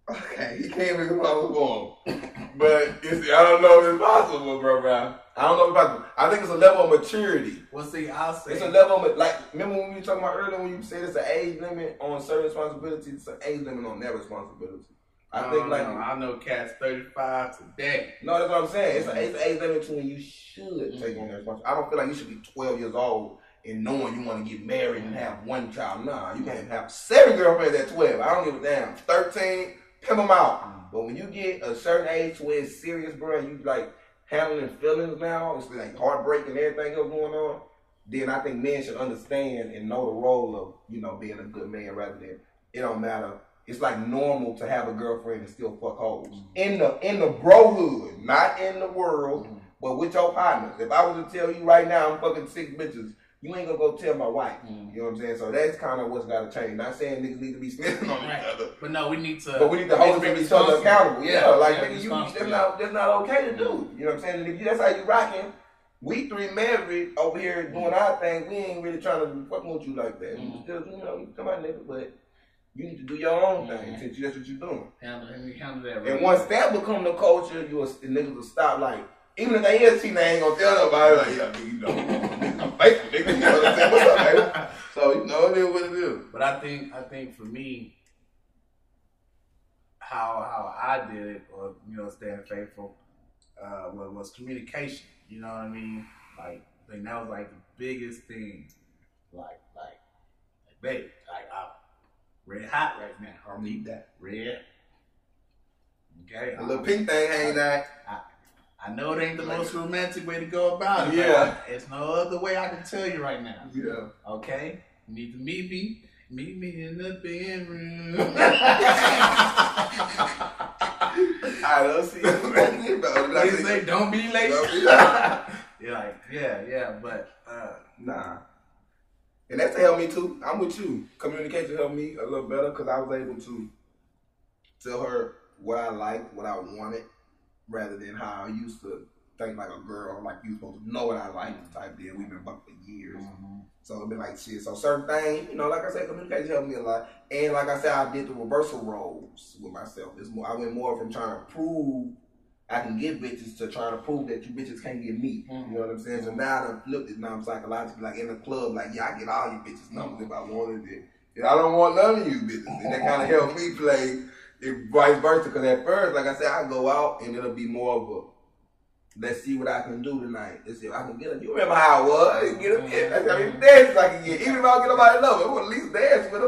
Okay, he can't even for him. But it's, I don't know if it's possible, bro, bro. I don't know if it's possible. I think it's a level of maturity. Well, see, I'll say It's a level of, like, remember when we were talking about earlier when you said it's an age limit on certain responsibilities, it's an age limit on their responsibility. I think, like. I know cats thirty five today. no, that's what I'm saying. It's an it's an age limit to when you should take on that responsibility. I don't feel like you should be 12 years old and knowing you want to get married and have one child. Nah, you can't have seven girlfriends at 12. I don't give a damn. 13, pimp them out. Mm. But when you get a certain age where it's serious, bro, you like handling feelings now, it's like heartbreak and everything else going on, then I think men should understand and know the role of, you know, being a good man rather than it don't matter. It's like normal to have a girlfriend and still fuck hoes. Mm. In the in the brohood, not in the world, mm. but with your partners. If I was to tell you right now I'm fucking six bitches, you ain't gonna go tell my wife. Mm. You know what I'm saying? So that's kind of what's gotta change. Not saying niggas need to be snitching on Right. each other. But no, we need to. But we need to hold be each other accountable. Yeah, like yeah, nigga, you that's not that's not okay to do. You know what I'm saying? And if you, that's how you rocking. We three married over here doing our thing. We ain't really trying to fuck with you like that. Mhm. You still, you know, come out nigga, but you need to do your own thing Mhm. since that's what you're doing. handle, handle that. And right. once that become the culture, you niggas will stop like. Even if they is cheating, they ain't gonna tell nobody. Like, yeah, you know, I'm faithful, nigga. You know what I'm saying? What's up, baby? So you know it is what it is. But I think I think for me, how how I did it, or you know, staying faithful, uh, was, was communication. You know what I mean? Like, I think that was like the biggest thing. Like, like, like babe, like I'm red hot right now. I need that. Red. Okay. A little pink thing hanging out. I know it ain't the most romantic way to go about it. Yeah. It's no other way I can tell you right now. Yeah. Okay? You need to meet me. Meet me in the bedroom. I don't see you. they say don't be late. Don't be You're like, yeah, yeah, but uh, Nah. And that's to help me too. I'm with you. Communication helped me a little better because I was able to tell her what I liked, what I wanted, rather than how I used to think like a girl, like you supposed to know what I like type deal. We've been bucked for years. Mm-hmm. So it'd be like shit. So certain things, you know, like I said, communication helped me a lot. And like I said, I did the reversal roles with myself. It's more I went more from trying to prove I can get bitches to trying to prove that you bitches can't get me. You mm-hmm. know what I'm saying? So now I flipped it now I'm psychologically like in the club, like, yeah, I get all you bitches numbers if I wanted it. And I don't want none of you bitches. And that kind of helped me play it vice versa. Because at first, like I said, I go out and it'll be more of a let's see what I can do tonight. Let's see if I can get her. You remember how it was? Get her, yeah, that's how many dances I can get. Even if I don't get nobody love, I want at least dance with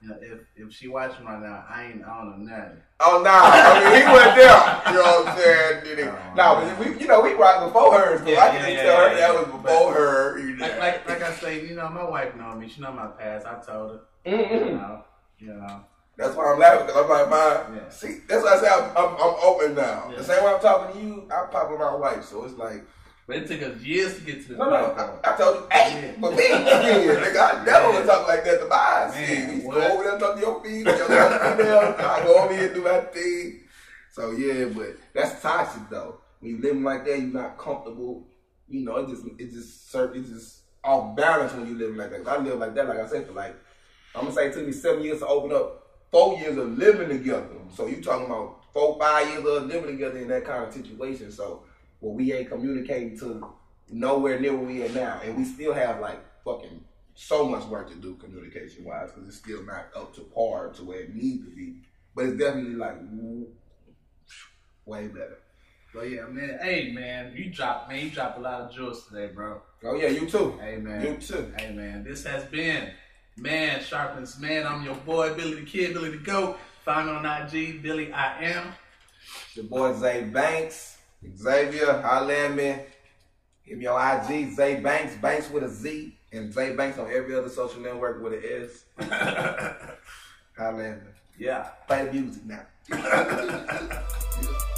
you know, if if she watching right now, I ain't I don't know nothing. Oh nah, I mean he went there. You know what I'm saying? Did it? Oh, nah, but we, you know, we rocked before her, So Yeah, I can yeah, yeah, tell her yeah, that was before her. You know. Like like like I say, you know, my wife know me. She know my past. I told her. Mm-hmm. You Mm-mm. know, you know. That's why I'm laughing because I'm like, man, yeah. see, that's why I say I'm, I'm, I'm open now. Yeah. The same way I'm talking to you, I'm popping my wife. So it's like, but it took us years to get to the no, no, I, I, told you, hey, but me, yeah, nigga, I never would talk like that to my Man, go over there and talk to your feet, your female. I go over here and do my thing. So yeah, but that's toxic though. When you living like that, you're not comfortable. You know, it just it just it's just off balance when you live like that. I live like that, like I said, for like I'm gonna say it took me seven years to open up. Four years of living together. So you talking about four, five years of living together in that kind of situation. So well, we ain't communicating to nowhere near where we are now, and we still have like fucking so much work to do communication wise because it's still not up to par to where it needs to be. But it's definitely like way better. But yeah, man. Hey, man, you dropped, man, you dropped a lot of jewels today, bro. Oh yeah, you too. Hey, man. You too. Hey, man. This has been Man Sharpens Man. I'm your boy, Billy the Kid, Billy the Goat. Find me on IG, Billy I Am. Your boy Zay Banks, Xavier, holla at me. Give me your IG, Zay Banks, Banks with a Z, and Zay Banks on every other social network with an S. holla at me. Yeah. Play the music now.